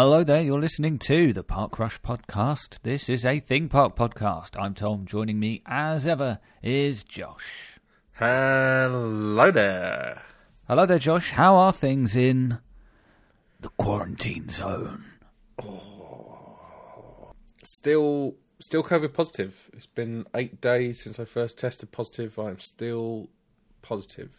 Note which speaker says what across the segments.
Speaker 1: Hello there, you're listening to the Park Rush podcast. This is a Thing Park podcast. I'm Tom. Joining me, as ever, is Josh.
Speaker 2: Hello there.
Speaker 1: Hello there, Josh. How are things in the quarantine zone?
Speaker 2: Still, still COVID positive. It's been eight days since I first tested positive. I'm still positive.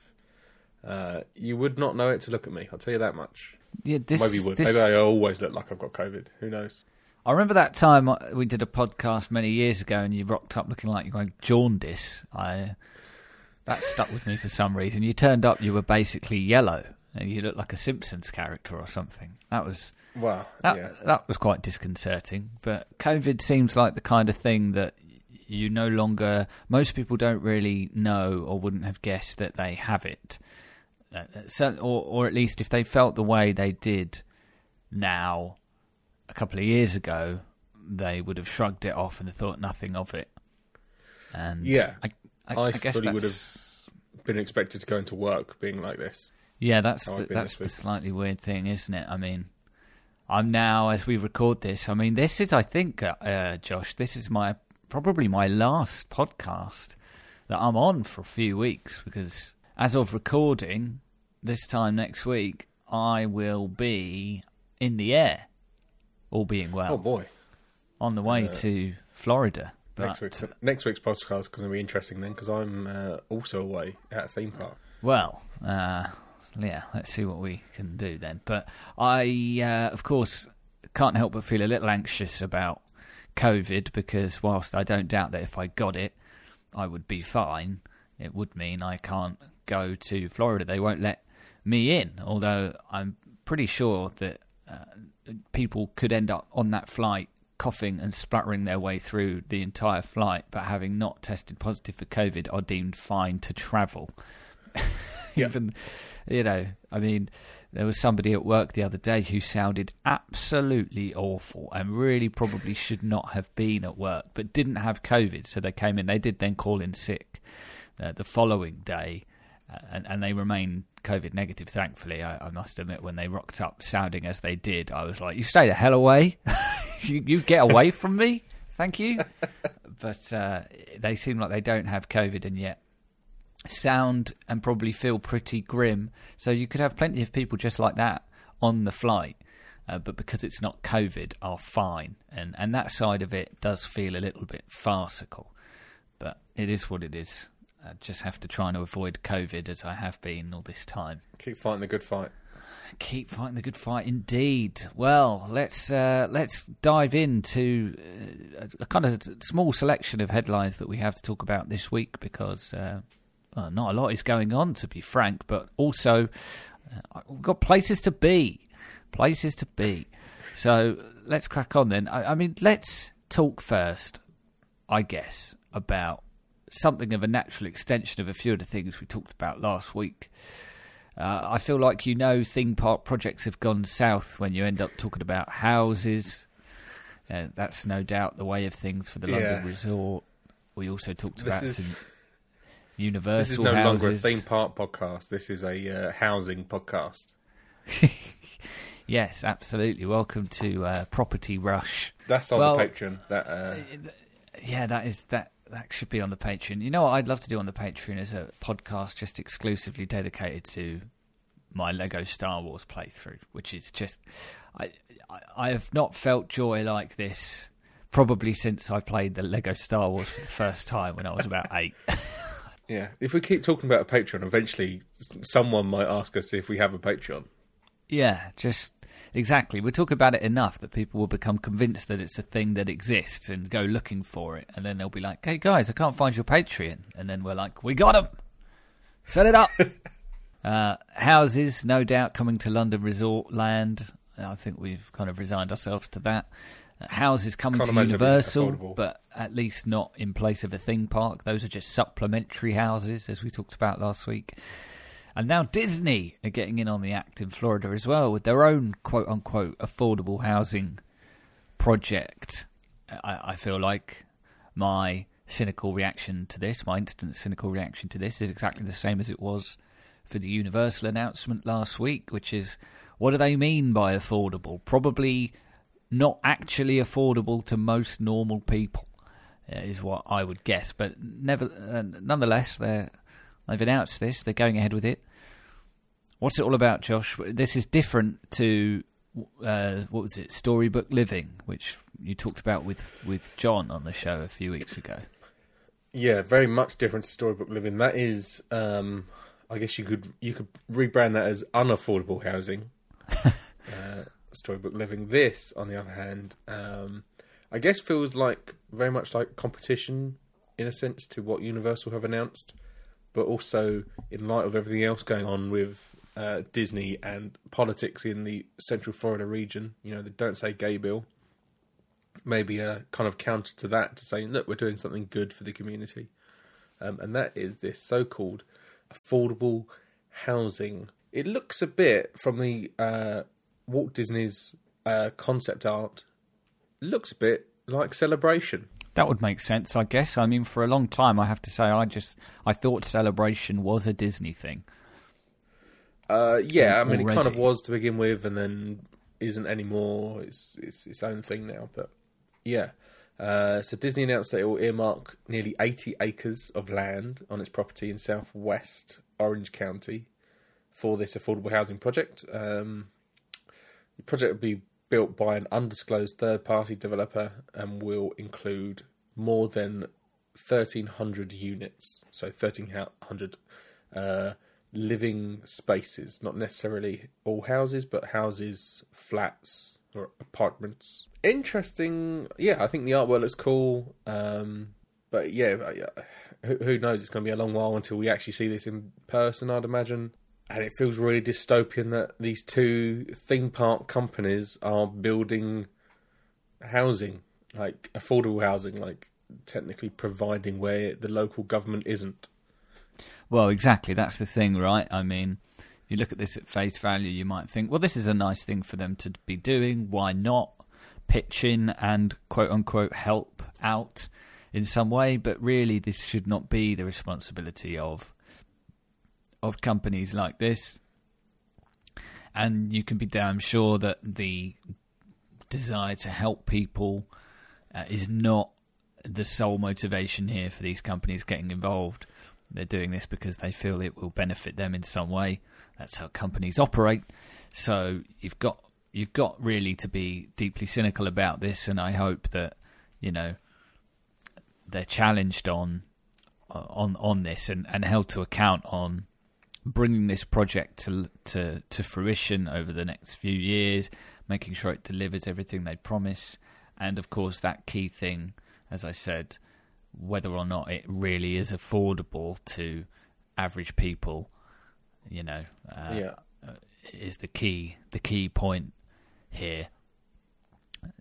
Speaker 2: Uh, you would not know it to look at me. I'll tell you that much.
Speaker 1: Yeah, this,
Speaker 2: Maybe would.
Speaker 1: this-
Speaker 2: Maybe I always look like I've got COVID. Who knows?
Speaker 1: I remember that time we did a podcast many years ago, and you rocked up looking like you were going jaundice. I that stuck with me for some reason. You turned up, you were basically yellow, and you looked like a Simpsons character or something. That was
Speaker 2: Wow.
Speaker 1: That
Speaker 2: yeah.
Speaker 1: that was quite disconcerting. But COVID seems like the kind of thing that you no longer. Most people don't really know or wouldn't have guessed that they have it. Uh, so, or or at least if they felt the way they did now, a couple of years ago, they would have shrugged it off and thought nothing of it. And
Speaker 2: Yeah.
Speaker 1: I, I,
Speaker 2: I
Speaker 1: I guess
Speaker 2: fully would
Speaker 1: have
Speaker 2: Been expected to go into work being like this.
Speaker 1: Yeah, that's the, that's the slightly weird thing, isn't it? I mean, I'm now as we record this. I mean, this is, I think, uh, uh, Josh, this is my probably my last podcast that I'm on for a few weeks because as of recording this time next week, I will be in the air, all being well,
Speaker 2: Oh boy.
Speaker 1: on the way
Speaker 2: uh,
Speaker 1: to Florida.
Speaker 2: Next week's next week's podcast is going to be interesting then because I'm uh, also away at a theme park.
Speaker 1: Well, uh, yeah, let's see what we can do then. But I, uh, of course, can't help but feel a little anxious about COVID because whilst I don't doubt that if I got it, I would be fine, it would mean I can't go to Florida. They won't let me in, although I'm pretty sure that uh, people could end up on that flight coughing and spluttering their way through the entire flight, but having not tested positive for COVID are deemed fine to travel.
Speaker 2: Yeah.
Speaker 1: Even, you know, I mean, there was somebody at work the other day who sounded absolutely awful and really probably should not have been at work, but didn't have COVID, so they came in. They did then call in sick uh, the following day, and, and they remain COVID negative. Thankfully, I, I must admit, when they rocked up sounding as they did, I was like, "You stay the hell away! you, you get away from me! Thank you." but uh, they seem like they don't have COVID, and yet sound and probably feel pretty grim. So you could have plenty of people just like that on the flight. Uh, but because it's not COVID, are fine, and and that side of it does feel a little bit farcical, but it is what it is. I just have to try and avoid COVID as I have been all this time.
Speaker 2: Keep fighting the good fight.
Speaker 1: Keep fighting the good fight, indeed. Well, let's uh, let's dive into uh, a kind of small selection of headlines that we have to talk about this week because uh, well, not a lot is going on, to be frank, but also uh, we've got places to be, places to be. So let's crack on then. I, I mean, let's talk first, I guess, about something of a natural extension of a few of the things we talked about last week. Uh, I feel like you know theme park projects have gone south when you end up talking about houses. Uh, that's no doubt the way of things for the London
Speaker 2: Yeah.
Speaker 1: Resort. We also talked
Speaker 2: This
Speaker 1: about
Speaker 2: is-
Speaker 1: some Universal
Speaker 2: This is no
Speaker 1: houses.
Speaker 2: longer a theme park podcast. This is a uh, housing podcast.
Speaker 1: Yes, absolutely. Welcome to uh, Property Rush.
Speaker 2: That's on
Speaker 1: Well-
Speaker 2: the Patreon. That uh,
Speaker 1: Yeah, that is that. That should be on the Patreon. You know what I'd love to do on the Patreon is a podcast just exclusively dedicated to my Lego Star Wars playthrough, which is just I I, I have not felt joy like this probably since I played the Lego Star Wars for the first time when I was about eight.
Speaker 2: yeah. If we keep talking about a Patreon, eventually someone might ask us if we have a Patreon.
Speaker 1: Yeah, just exactly. We talk about it enough that people will become convinced that it's a thing that exists and go looking for it, and then they'll be like, "Hey guys, I can't find your Patreon," and then we're like, "We got 'em. Set it up." uh, houses, no doubt, coming to London Resort Land. I think we've kind of resigned ourselves to that. Uh, houses coming
Speaker 2: Can't
Speaker 1: to
Speaker 2: imagine it being
Speaker 1: Universal, but at least not in place of a theme park. Those are just supplementary houses, as we talked about last week. And now Disney are getting in on the act in Florida as well with their own quote unquote affordable housing project. I, I feel like my cynical reaction to this, my instant cynical reaction to this, is exactly the same as it was for the Universal announcement last week, which is What do they mean by affordable? Probably not actually affordable to most normal people, uh, is what I would guess. But never, uh, nonetheless, they're, they've announced this. They're going ahead with it. What's it all about, Josh? This is different to uh, what was it, Storybook Living, which you talked about with with John on the show a few weeks ago.
Speaker 2: Yeah, very much different to Storybook Living. That is, um, I guess you could you could rebrand that as unaffordable housing. uh, Storybook Living. This, on the other hand, um, I guess feels like very much like competition in a sense to what Universal have announced, but also in light of everything else going on with uh, Disney and politics in the Central Florida region. You know, the Don't Say Gay bill. Maybe a kind of counter to that to say, look, we're doing something good for the community. Um, and that is this so called affordable housing. It looks a bit from the uh, Walt Disney's uh, concept art, looks a bit like Celebration.
Speaker 1: That would make sense, I guess. I mean, for a long time, I have to say, I just I thought Celebration was a Disney thing.
Speaker 2: Uh, yeah, I mean,
Speaker 1: Already.
Speaker 2: it kind of was to begin with, and then isn't anymore. It's it's its own thing now. But yeah, uh, so Disney announced that it will earmark nearly 80 acres of land on its property in southwest Orange County for this affordable housing project. Um, the project will be built by an undisclosed third-party developer and will include more than 1,300 units. So 1,300 uh, living spaces, not necessarily all houses, but houses, flats, or apartments. Interesting. Yeah, I think the artwork looks cool. Um, but yeah, who knows? It's going to be a long while until we actually see this in person, I'd imagine. And it feels really dystopian that these two theme park companies are building housing, like affordable housing, like technically providing where the local government isn't.
Speaker 1: Well, exactly. That's the thing, right? I mean, you look at this at face value, you might think, well, this is a nice thing for them to be doing. Why not pitch in and quote unquote help out in some way? But really, this should not be the responsibility of of companies like this. And you can be damn sure that the desire to help people uh, is not the sole motivation here for these companies getting involved. They're doing this because they feel it will benefit them in some way. That's how companies operate. So you've got you've got really to be deeply cynical about this, and I hope that you know they're challenged on on on this and, and held to account on bringing this project to to to fruition over the next few years, making sure it delivers everything they promise, and of course that key thing, as I said, whether or not it really is affordable to average people, you know, uh,
Speaker 2: yeah.
Speaker 1: is the key the key point here.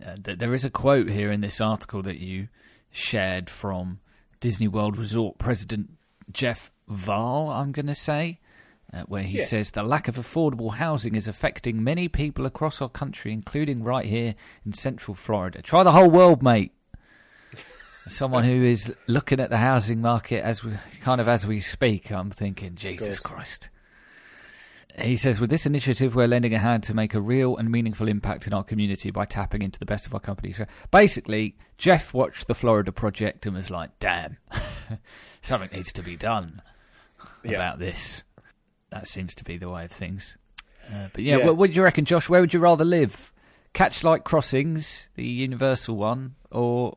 Speaker 1: Uh, th- there is a quote here in this article that you shared from Disney World Resort President Jeff Vahle, I'm going to say, uh, where he
Speaker 2: Yeah.
Speaker 1: says the lack of affordable housing is affecting many people across our country, including right here in Central Florida. Try the whole world, mate. Someone who is looking at the housing market as we kind of as we speak, I'm thinking, Jesus. Christ. He says, with this initiative, we're lending a hand to make a real and meaningful impact in our community by tapping into the best of our companies. So basically, Jeff watched the Florida project and was like, damn, something needs to be done
Speaker 2: Yeah.
Speaker 1: about this. That seems to be the way of things. Uh, but yeah,
Speaker 2: Yeah.
Speaker 1: What, what do you reckon, Josh? Where would you rather live? Catchlight Crossings, the Universal one, or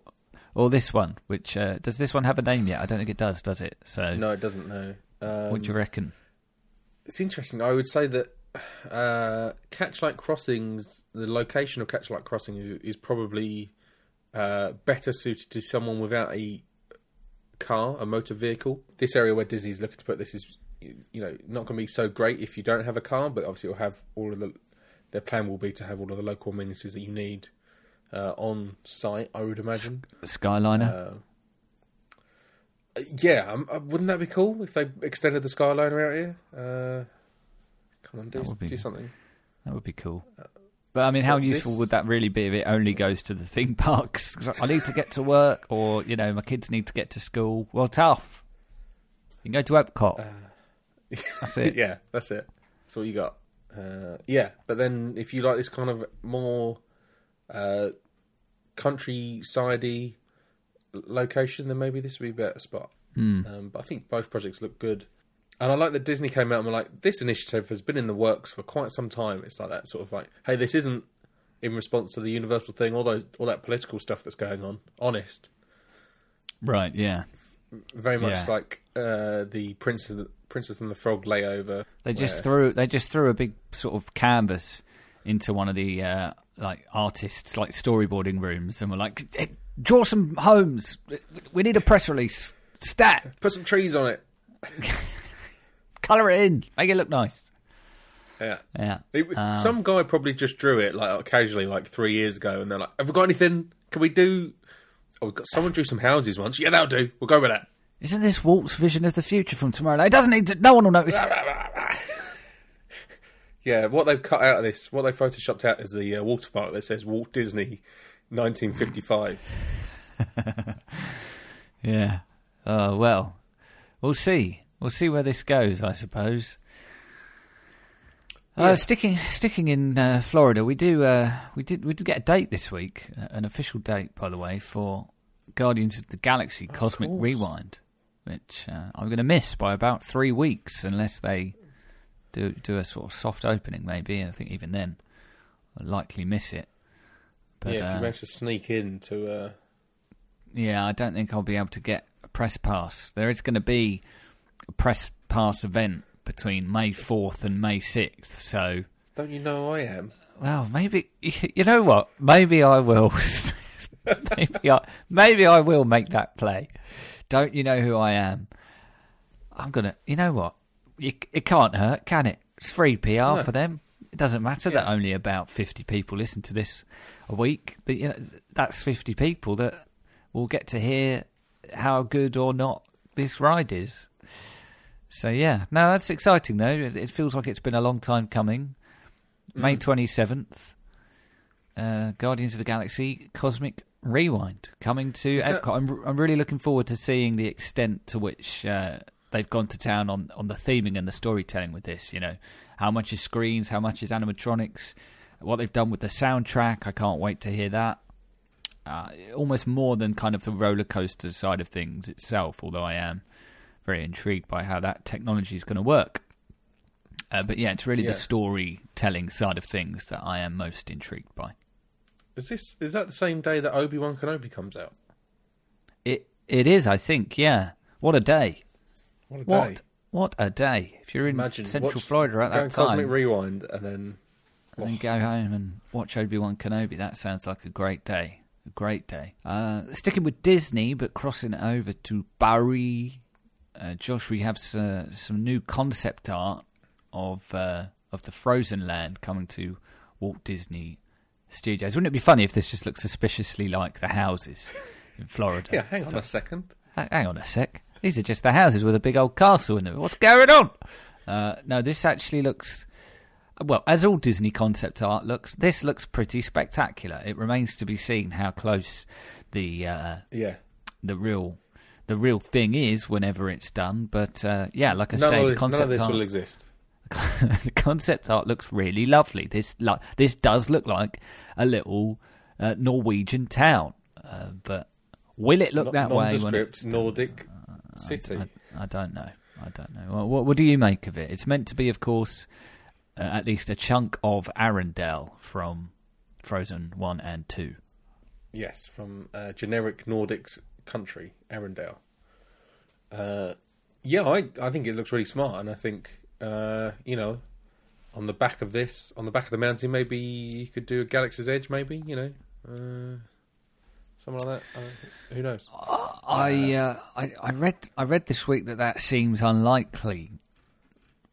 Speaker 1: or this one? Which uh, does this one have a name yet? I don't think it does, does it? So,
Speaker 2: No, it doesn't. No. Um,
Speaker 1: what do you reckon?
Speaker 2: it's interesting. I would say that uh, Catchlight Crossings, the location of Catchlight Crossing is, is probably uh, better suited to someone without a car, a motor vehicle. This area where Disney's looking to put this is, you know, not going to be so great if you don't have a car, but obviously it'll have all of the. Their plan will be to have all of the local amenities that you need uh, on site. I would imagine.
Speaker 1: The Skyliner.
Speaker 2: Uh, yeah, um, uh, wouldn't that be cool if they extended the Skyliner out here? Uh, come on, do,
Speaker 1: be-
Speaker 2: do something.
Speaker 1: That would be cool. But I mean, how
Speaker 2: well,
Speaker 1: useful
Speaker 2: this-
Speaker 1: would that really be if it only goes to the theme parks? 'Cause I need to get to work, or you know, my kids need to get to school. Well, tough. You can go to Epcot. That's it.
Speaker 2: yeah, that's it. That's all you got. Uh, yeah, but then if you like this kind of more uh, countryside location, then maybe this would be a better spot.
Speaker 1: Hmm.
Speaker 2: Um, but I think both projects look good. And I like that Disney came out and were like, this initiative has been in the works for quite some time. It's like that sort of like, hey, this isn't in response to the universal thing, all those all that political stuff that's going on. Honest,
Speaker 1: Right, yeah.
Speaker 2: very much
Speaker 1: Yeah.
Speaker 2: like uh, the Princess Princess and the Frog layover.
Speaker 1: They just
Speaker 2: where-
Speaker 1: threw they just threw a big sort of canvas into one of the uh, like artists like storyboarding rooms and were like, "Eh, draw some homes. We need a press release. Stat,
Speaker 2: put some trees on it.
Speaker 1: color it in, make it look nice.
Speaker 2: Yeah.
Speaker 1: Yeah.
Speaker 2: It-
Speaker 1: Um,
Speaker 2: some guy probably just drew it like casually, like three years ago, and they're like, "Have we got anything? Can we do?" Oh, we've got someone drew some houses once. Yeah, that'll do. We'll go with that.
Speaker 1: Isn't this Walt's vision of the future from tomorrow? It doesn't need to. No one will notice.
Speaker 2: Yeah, what they've cut out of this, what they photoshopped out is the uh, watermark that says Walt Disney, 1955.
Speaker 1: Yeah. Oh well, we'll see. We'll see where this goes. I suppose.
Speaker 2: Yeah.
Speaker 1: Uh, sticking sticking in uh, Florida, we do uh, we did we did get a date this week, uh, an official date, by the way, for Guardians of the Galaxy Cosmic. Rewind, which uh, I'm going to miss by about three weeks unless they do do a sort of soft opening. Maybe I think even then, I'll likely miss it. But
Speaker 2: yeah, if
Speaker 1: uh,
Speaker 2: you manage to sneak in to, uh,
Speaker 1: yeah, I don't think I'll be able to get a press pass. There is going to be a press pass event between May 4th and May 6th. So,
Speaker 2: don't you know I am?
Speaker 1: well, maybe you know what? Maybe I will. maybe I maybe I will make that play. Don't you know who I am? I'm gonna. You know what? You, it can't hurt, can it? It's free PR
Speaker 2: No.
Speaker 1: for them. It doesn't matter that only about 50 people listen to this a week. That you know, that's 50 people that will get to hear how good or not this ride is. So yeah, no, that's exciting though. It, it feels like it's been a long time coming. May
Speaker 2: Mm.
Speaker 1: twenty seventh, uh, Guardians of the Galaxy Cosmic Rewind coming to
Speaker 2: Is that-
Speaker 1: Epcot. I'm, I'm really looking forward to seeing the extent to which uh, they've gone to town on on the theming and the storytelling with this. You know, how much is screens, how much is animatronics, what they've done with the soundtrack. I can't wait to hear that. Uh, almost more than kind of the roller coaster side of things itself, although I am very intrigued by how that technology is going to work. Uh, but yeah, it's really
Speaker 2: Yeah.
Speaker 1: the storytelling side of things that I am most intrigued by.
Speaker 2: Is this is that the same day that Obi Wan Kenobi comes out?
Speaker 1: It it is, I think. Yeah, what a day!
Speaker 2: What a
Speaker 1: What
Speaker 2: day!
Speaker 1: what a day! If you're in
Speaker 2: Imagine
Speaker 1: Central
Speaker 2: watch-
Speaker 1: Florida at that time,
Speaker 2: Cosmic Rewind and then
Speaker 1: and then go home and watch Obi Wan Kenobi. That sounds like a great day. A great day. Uh, sticking with Disney, but crossing over to Barry. Uh, Josh, we have s- uh, some new concept art of uh, of the Frozen Land coming to Walt Disney Studios. Wouldn't it be funny if this just looked suspiciously like the houses in Florida?
Speaker 2: yeah. Hang on
Speaker 1: So-
Speaker 2: a second.
Speaker 1: Hang on a sec. These are just the houses with a big old castle in them. What's going on? Uh, no, this actually looks. Well, as all Disney concept art looks, this looks pretty spectacular. It remains to be seen how close the uh,
Speaker 2: Yeah.
Speaker 1: the real the real thing is whenever it's done. But uh, yeah, like I
Speaker 2: None,
Speaker 1: say,
Speaker 2: of,
Speaker 1: the
Speaker 2: this- none of
Speaker 1: concept
Speaker 2: this
Speaker 1: art
Speaker 2: will exist.
Speaker 1: The concept art looks really lovely. This like this does look like a little uh, Norwegian town, uh, but will it look
Speaker 2: Not-
Speaker 1: that way when it's?
Speaker 2: Nordic city.
Speaker 1: I, I don't know. I don't know. Well, what, what do you make of it? It's meant to be, of course, uh, at least a chunk of Arendelle from Frozen One and Two.
Speaker 2: Yes, from uh, generic Nordic country, Arendelle. Uh, yeah, I I think it looks really smart, and I think uh, you know, on the back of this, on the back of the mountain, maybe you could do a Galaxy's Edge, maybe you know, uh, something like that. Uh, who knows?
Speaker 1: I, uh, I I read I read this week that that seems unlikely,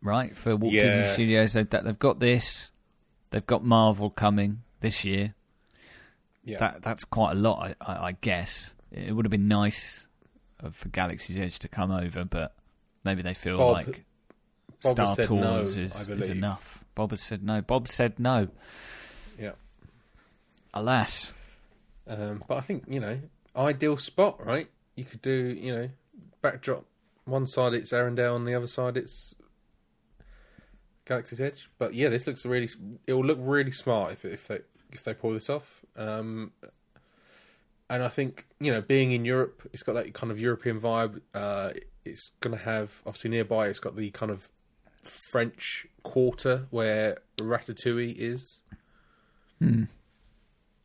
Speaker 1: right? For Walt Disney Studios, they've they've got this, they've got Marvel coming this year.
Speaker 2: Yeah,
Speaker 1: That that's quite a lot, I, I, I guess. It would have been nice uh, for Galaxy's Edge to come over, but maybe they feel
Speaker 2: Bob-
Speaker 1: like
Speaker 2: Bob
Speaker 1: Star Tours
Speaker 2: no,
Speaker 1: is, is enough. Bob has said no. Bob said no.
Speaker 2: Yeah,
Speaker 1: Alas.
Speaker 2: um, but I think you know, ideal spot, right? You could do you know, backdrop. One side it's Arendelle, on the other side it's Galaxy's Edge. But yeah, this looks really. It will look really smart if if they if they pull this off. Um, and I think you know, being in Europe, it's got that kind of European vibe. Uh, it's going to have obviously nearby. It's got the kind of French quarter where Ratatouille is.
Speaker 1: Hmm.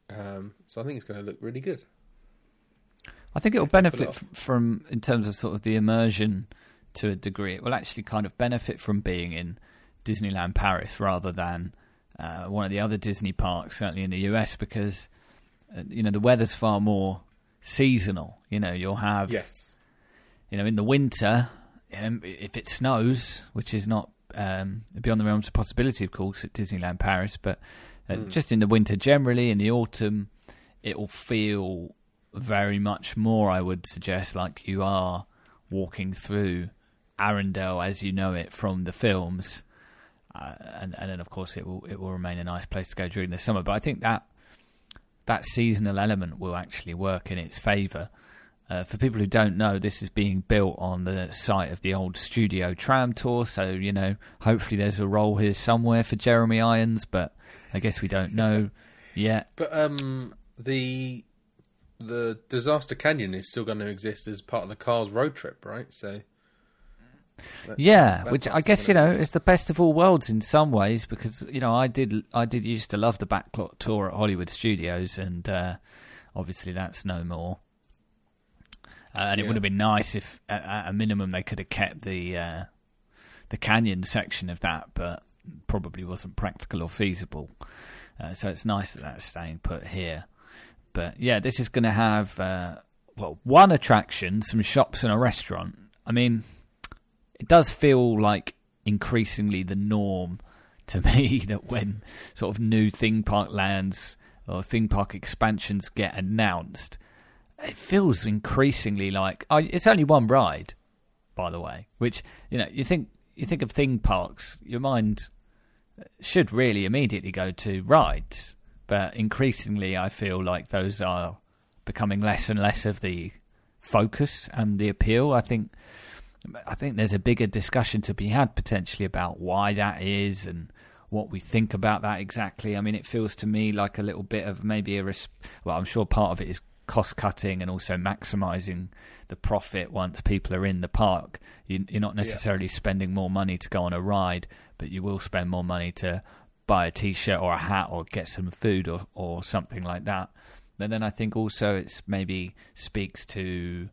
Speaker 2: Um, so I think it's going to look really good.
Speaker 1: I think it will
Speaker 2: If they it
Speaker 1: benefit f- from, in terms of sort of the immersion to a degree. It will actually kind of benefit from being in Disneyland Paris rather than uh, one of the other Disney parks, certainly in the US, because uh, you know the weather's far more seasonal. You know, you'll have
Speaker 2: Yes.
Speaker 1: you know in the winter um, if it snows, which is not um, beyond the realms of possibility, of course, at Disneyland Paris, but uh,
Speaker 2: Mm.
Speaker 1: just in the winter generally, in the autumn, it will feel very much more. I would suggest like you are walking through Arendelle as you know it from the films, uh, and and then of course it will it will remain a nice place to go during the summer. But I think that that seasonal element will actually work in its favour. Uh, for people who don't know, this is being built on the site of the old studio tram tour, so you know, hopefully there's a role here somewhere for Jeremy Irons, but I guess we don't know yet.
Speaker 2: But um, the the Disaster Canyon is still going to exist as part of the Cars road trip, right? So that-
Speaker 1: Yeah,
Speaker 2: that
Speaker 1: which I guess you know is the best of all worlds in some ways because you know I did I did used to love the backlot tour at Hollywood Studios, and uh, obviously that's no more. Uh, and it
Speaker 2: Yeah.
Speaker 1: would have been nice if, at, at a minimum, they could have kept the uh, the canyon section of that, but probably wasn't practical or feasible. Uh, so it's nice that that's staying put here. But yeah, this is going to have uh, well one attraction, some shops, and a restaurant. I mean, it does feel like increasingly the norm to me that when sort of new theme park lands or theme park expansions get announced, it feels increasingly like it's only one ride, by the way. Which you know you think you think of theme parks, your mind should really immediately go to rides, but increasingly I feel like those are becoming less and less of the focus and the appeal. I think I think there's a bigger discussion to be had potentially about why that is and what we think about that exactly. I mean, it feels to me like a little bit of maybe a res- well, I'm sure part of it is cost cutting and also maximizing the profit once people are in the park. You, you're not necessarily spending more money to go on a ride, but you will spend more money to buy a t-shirt or a hat or get some food or or something like that. And then I think also it's maybe speaks to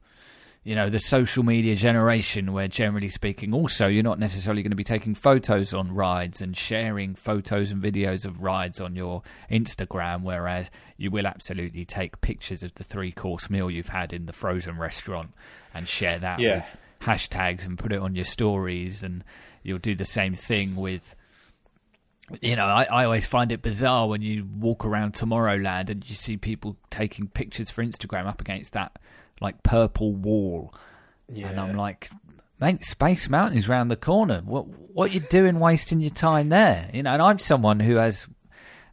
Speaker 1: you know the social media generation where generally speaking also you're not necessarily going to be taking photos on rides and sharing photos and videos of rides on your Instagram whereas you will absolutely take pictures of the three course meal you've had in the frozen restaurant and share that
Speaker 2: Yeah.
Speaker 1: with hashtags and put it on your stories and you'll do the same thing with you know, I, I always find it bizarre when you walk around Tomorrowland and you see people taking pictures for Instagram up against that like purple wall,
Speaker 2: yeah.
Speaker 1: and I'm like, mate, Space Mountain is round the corner. What what you doing wasting your time there? You know, and I'm someone who has,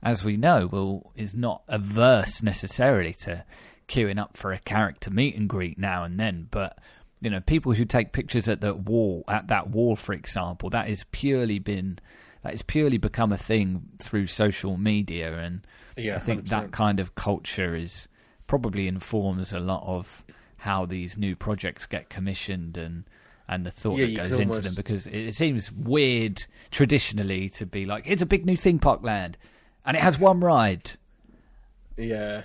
Speaker 1: as we know, will is not averse necessarily to queuing up for a character meet and greet now and then, but. You know, people who take pictures at that wall, at that wall, for example, that has purely been that has purely become a thing through social media, and
Speaker 2: yeah,
Speaker 1: I think
Speaker 2: 100%.
Speaker 1: that kind of culture is probably informs a lot of how these new projects get commissioned and and the thought
Speaker 2: Yeah,
Speaker 1: that goes into them because it, it seems weird traditionally to be like it's a big new theme park land and it has one ride.
Speaker 2: Yeah,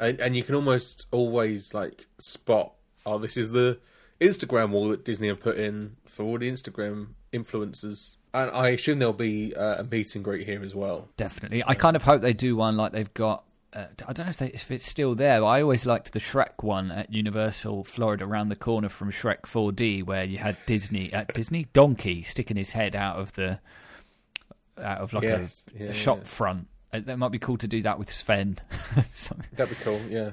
Speaker 2: and, and you can almost always like spot. Oh, this is the Instagram wall that Disney have put in for all the Instagram influencers, and I assume there'll be uh, a meet and greet here as well.
Speaker 1: Definitely, I kind of hope they do one like they've got. Uh, I don't know if, they, if it's still there. But I always liked the Shrek one at Universal Florida, around the corner from Shrek 4D, where you had Disney at Disney Donkey sticking his head out of the out of like
Speaker 2: Yes,
Speaker 1: a,
Speaker 2: yeah,
Speaker 1: a shop
Speaker 2: yeah.
Speaker 1: front. Uh, That might be cool to do that with Sven.
Speaker 2: That'd be cool. Yeah.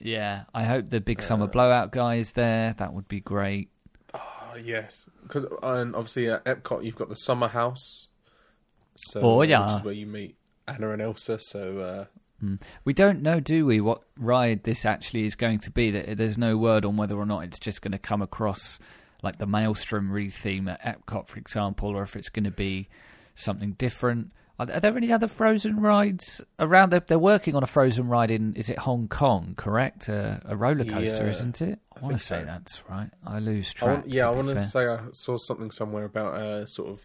Speaker 1: yeah, I hope the Big Summer
Speaker 2: Uh,
Speaker 1: Blowout guy is there. That would be great.
Speaker 2: Oh yes, because and obviously at Epcot you've got the summer house. So,
Speaker 1: Oh,
Speaker 2: Which is where you meet Anna and Elsa. So uh, Hmm.
Speaker 1: We don't know, do we, what ride this actually is going to be? There- There's no word on whether or not it's just going to come across like the Maelstrom re theme at Epcot, for example, or if it's going to be something different. Are, there any other Frozen rides around? They're, they're working on a Frozen ride in is it Hong Kong? Correct, a, a roller coaster,
Speaker 2: Yeah,
Speaker 1: isn't it? I,
Speaker 2: I
Speaker 1: want to say
Speaker 2: so.
Speaker 1: that's right. I lose
Speaker 2: I
Speaker 1: track.
Speaker 2: want, yeah, I want to say I saw something somewhere about a sort of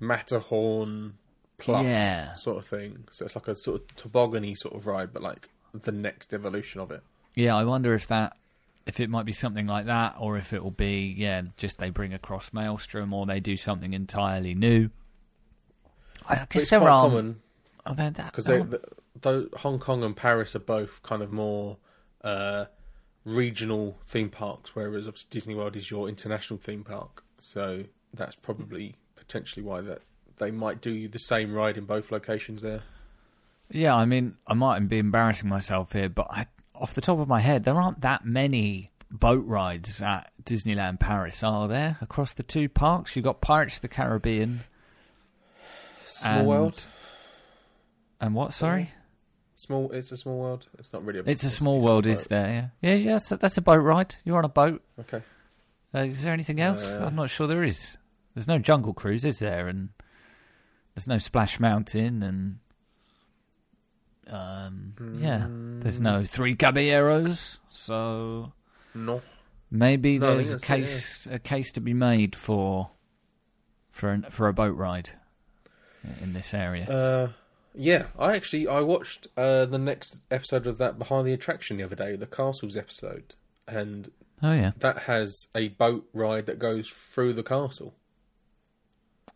Speaker 2: Matterhorn plus
Speaker 1: Yeah.
Speaker 2: sort of thing. So it's like a sort of toboggany sort of ride, but like the next evolution of it.
Speaker 1: Yeah, I wonder if that if it might be something like that, or if it will be yeah, just they bring across Maelstrom, or they do something entirely new. I
Speaker 2: But
Speaker 1: guess
Speaker 2: it's
Speaker 1: there
Speaker 2: quite
Speaker 1: are
Speaker 2: common
Speaker 1: oh, they're that-
Speaker 2: because
Speaker 1: oh,
Speaker 2: they, though Hong Kong and Paris are both kind of more uh, regional theme parks, whereas Disney World is your international theme park. So that's probably potentially why that they might do the same ride in both locations there.
Speaker 1: Yeah, I mean, I might be embarrassing myself here, but I, off the top of my head, there aren't that many boat rides at Disneyland Paris, are there? Across the two parks, you've got Pirates of the Caribbean
Speaker 2: Small
Speaker 1: and,
Speaker 2: world,
Speaker 1: and what? Sorry,
Speaker 2: small. It's a small world. It's not really. A,
Speaker 1: it's a small
Speaker 2: it's
Speaker 1: world,
Speaker 2: a
Speaker 1: is there? Yeah, yeah, yeah. That's a, that's a boat ride. You're on a boat.
Speaker 2: Okay.
Speaker 1: Uh, is there anything else?
Speaker 2: Uh,
Speaker 1: I'm not sure there is. There's no Jungle Cruise, is there? And there's no Splash Mountain, and um, yeah, there's no Three Caballeros. So
Speaker 2: No.
Speaker 1: maybe
Speaker 2: No,
Speaker 1: there's a
Speaker 2: it,
Speaker 1: case a case to be made for for an, for a boat ride in this area.
Speaker 2: Uh, yeah, I actually I watched uh, the next episode of that behind the attraction the other day, the castles episode, and
Speaker 1: oh yeah.
Speaker 2: that has a boat ride that goes through the castle.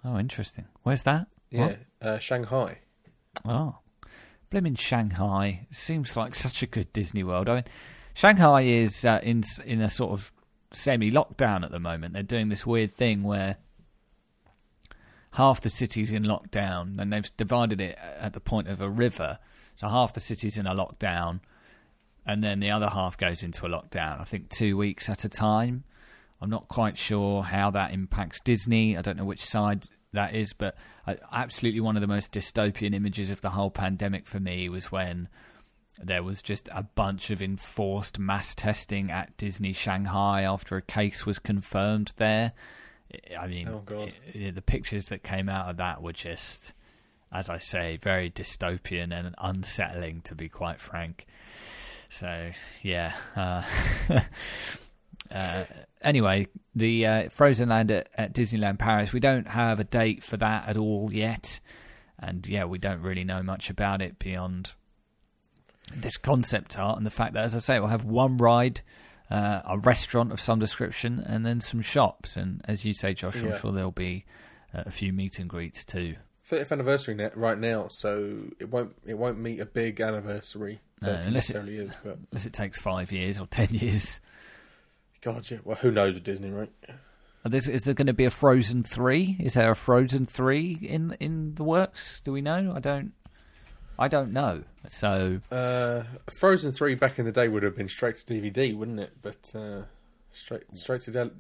Speaker 1: Oh, interesting. Where's that?
Speaker 2: Yeah, uh, Shanghai.
Speaker 1: Oh, blimmin' Shanghai seems like such a good Disney World. I mean, Shanghai is uh, in in a sort of semi-lockdown at the moment. They're doing this weird thing where half the city's in lockdown, and they've divided it at the point of a river. So half the city's in a lockdown, and then the other half goes into a lockdown. I think two weeks at a time. I'm not quite sure how that impacts Disney. I don't know which side that is, but I, absolutely one of the most dystopian images of the whole pandemic for me was when there was just a bunch of enforced mass testing at Disney Shanghai after a case was confirmed there. I mean,
Speaker 2: Oh, God.
Speaker 1: i- the pictures that came out of that were just, as I say, very dystopian and unsettling, to be quite frank. So, yeah. Uh, uh, anyway, the uh, Frozen Land at, at Disneyland Paris, we don't have a date for that at all yet. And yeah, we don't really know much about it beyond this concept art and the fact that, as I say, we'll have one ride, uh, a restaurant of some description, and then some shops. And as you say, Josh, I'm sure there'll be uh, a few meet and greets too.
Speaker 2: 30th anniversary net right now, so it won't it won't meet a big anniversary.
Speaker 1: No, unless it-
Speaker 2: is, but
Speaker 1: Unless it takes five years or ten years.
Speaker 2: God, yeah. Well, who knows with Disney, right?
Speaker 1: Are this- Is there going to be a Frozen three? Is there a Frozen three in in the works? Do we know? I don't. I don't know. So
Speaker 2: Uh, Frozen three back in the day would have been straight to DVD, wouldn't it? But uh, straight straight to del-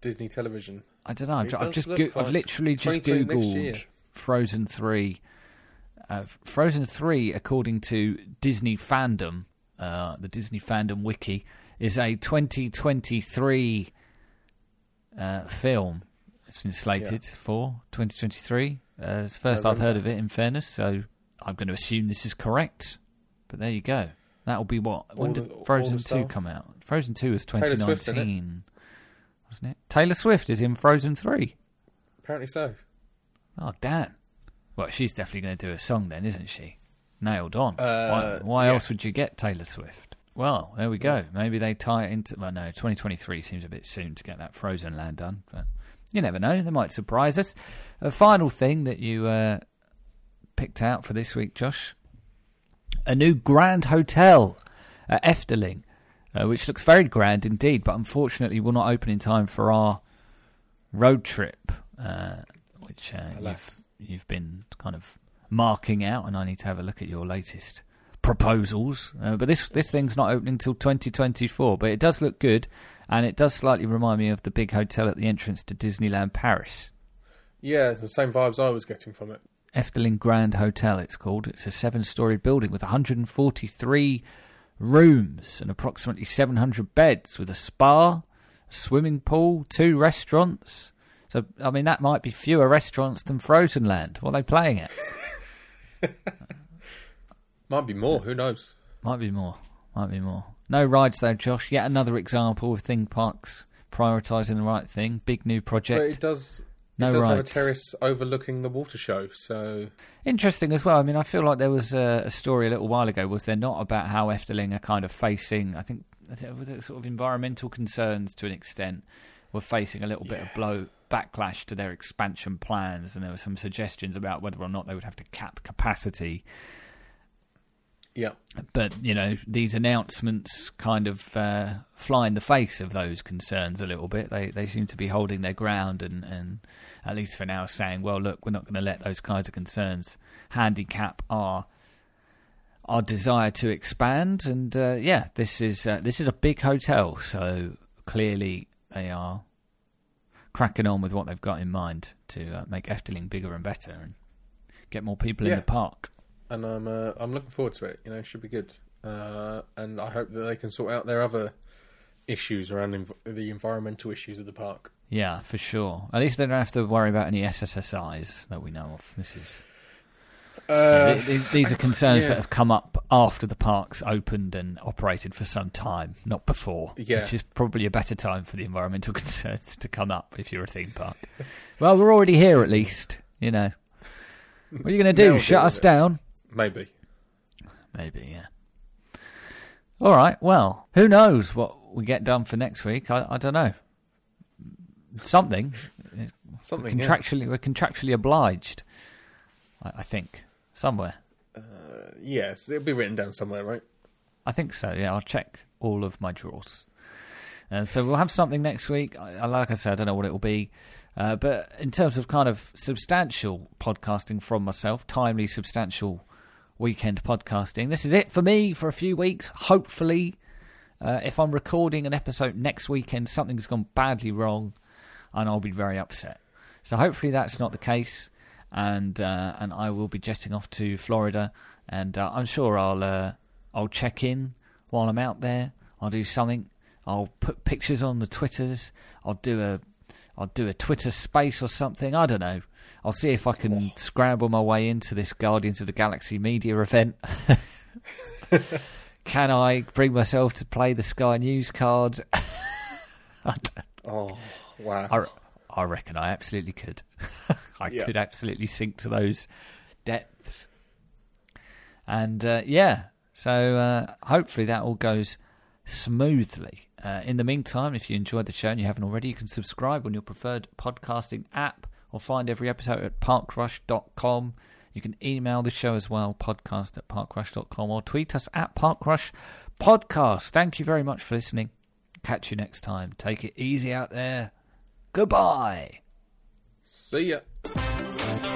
Speaker 2: Disney television.
Speaker 1: I don't know. I've, I've just go- I've literally just
Speaker 2: 2020 next year.
Speaker 1: googled Frozen three. Uh, Frozen three, according to Disney fandom, uh, the Disney fandom wiki, is a 2023 uh, film. It's been slated for 2023. Uh, it's first I've heard of it. In fairness, so I'm going to assume this is correct. But there you go. That'll be what? When did
Speaker 2: the-
Speaker 1: Frozen two
Speaker 2: stuff.
Speaker 1: come out? Frozen two was
Speaker 2: Taylor Swift,
Speaker 1: 2019, wasn't it? Taylor Swift is in Frozen three.
Speaker 2: Apparently so.
Speaker 1: Oh damn! Well, she's definitely going to do a song then, isn't she? Nailed on.
Speaker 2: Uh,
Speaker 1: why why
Speaker 2: yeah.
Speaker 1: else would you get Taylor Swift? Well, there we go. Maybe they tie it into. Well, no, 2023 seems a bit soon to get that Frozen Land done, but you never know. They might surprise us. A final thing that you uh, picked out for this week, Josh. A new Grand Hotel at Efteling, uh, which looks very grand indeed, but unfortunately will not open in time for our road trip, uh, which uh, you've, you've been kind of marking out, and I need to have a look at your latest proposals. Uh, but this this thing's not opening until 2024, but it does look good, and it does slightly remind me of the big hotel at the entrance to Disneyland Paris.
Speaker 2: Yeah, the same vibes I was getting from it.
Speaker 1: Efteling Grand Hotel, it's called. It's a seven story building with 143 rooms and approximately 700 beds with a spa, swimming pool, two restaurants, So, I mean, that might be fewer restaurants than Frozen Land. What are they playing it?
Speaker 2: Might be more. Who knows?
Speaker 1: Might be more. Might be more. No rides though, Josh. Yet another example of theme parks prioritising the right thing. Big new
Speaker 2: But
Speaker 1: project.
Speaker 2: it does.
Speaker 1: No
Speaker 2: it does have a terrace overlooking the water show. So
Speaker 1: Interesting as well. I mean, I feel like there was a, a story a little while ago, was there not, about how Efteling are kind of facing, I think, I think sort of environmental concerns to an extent, were facing a little bit of blow backlash to their expansion plans, and there were some suggestions about whether or not they would have to cap capacity.
Speaker 2: Yeah,
Speaker 1: But you know, these announcements kind of uh, fly in the face of those concerns a little bit. They they seem to be holding their ground and, and at least for now saying, well, look, we're not going to let those kinds of concerns handicap our our desire to expand. And uh, yeah, this is uh, this is a big hotel, so clearly they are cracking on with what they've got in mind to uh, make Efteling bigger and better and get more people
Speaker 2: Yeah.
Speaker 1: in the park.
Speaker 2: And I'm uh, I'm looking forward to it. You know, it should be good. Uh, and I hope that they can sort out their other issues around env- the environmental issues of the park.
Speaker 1: Yeah, for sure. At least they don't have to worry about any SSSIs that we know of. This is
Speaker 2: Uh,
Speaker 1: th- th- these are concerns
Speaker 2: yeah.
Speaker 1: that have come up after the parks opened and operated for some time, not before.
Speaker 2: Yeah.
Speaker 1: which is probably a better time for the environmental concerns to come up if you're a theme park. well, we're already here at least. You know, what are you going to do? Shut us
Speaker 2: it.
Speaker 1: down?
Speaker 2: Maybe.
Speaker 1: Maybe, yeah. All right. Well, who knows what we get done for next week? I, I don't know. Something.
Speaker 2: Something. yeah.
Speaker 1: contractually we're contractually obliged I, I think somewhere
Speaker 2: Yes, it'll be written down somewhere, right?
Speaker 1: i think so yeah i'll check all of my drawers uh, so we'll have something next week I- like i said i don't know what it will be uh, but in terms of kind of substantial podcasting from myself timely substantial weekend podcasting this is it for me for a few weeks hopefully uh, if i'm recording an episode next weekend something's gone badly wrong and i'll be very upset So hopefully that's not the case, and uh, and I will be jetting off to Florida, and uh, I'm sure I'll uh, I'll check in while I'm out there. I'll do something. I'll put pictures on the twitters. I'll do a I'll do a Twitter space or something. I don't know. I'll see if I can scramble my way into this Guardians of the Galaxy media event. can I bring myself to play the Sky News card?
Speaker 2: Oh, wow.
Speaker 1: I, I reckon I absolutely could. I
Speaker 2: Yeah.
Speaker 1: could absolutely sink to those depths. And uh, yeah, so uh, hopefully that all goes smoothly. Uh, in the meantime, if you enjoyed the show and you haven't already, you can subscribe on your preferred podcasting app or find every episode at parkrush.com. You can email the show as well, podcast at parkrush.com, or tweet us at parkrush podcast. Thank you very much for listening. Catch you next time. Take it easy out there. Goodbye.
Speaker 2: See ya.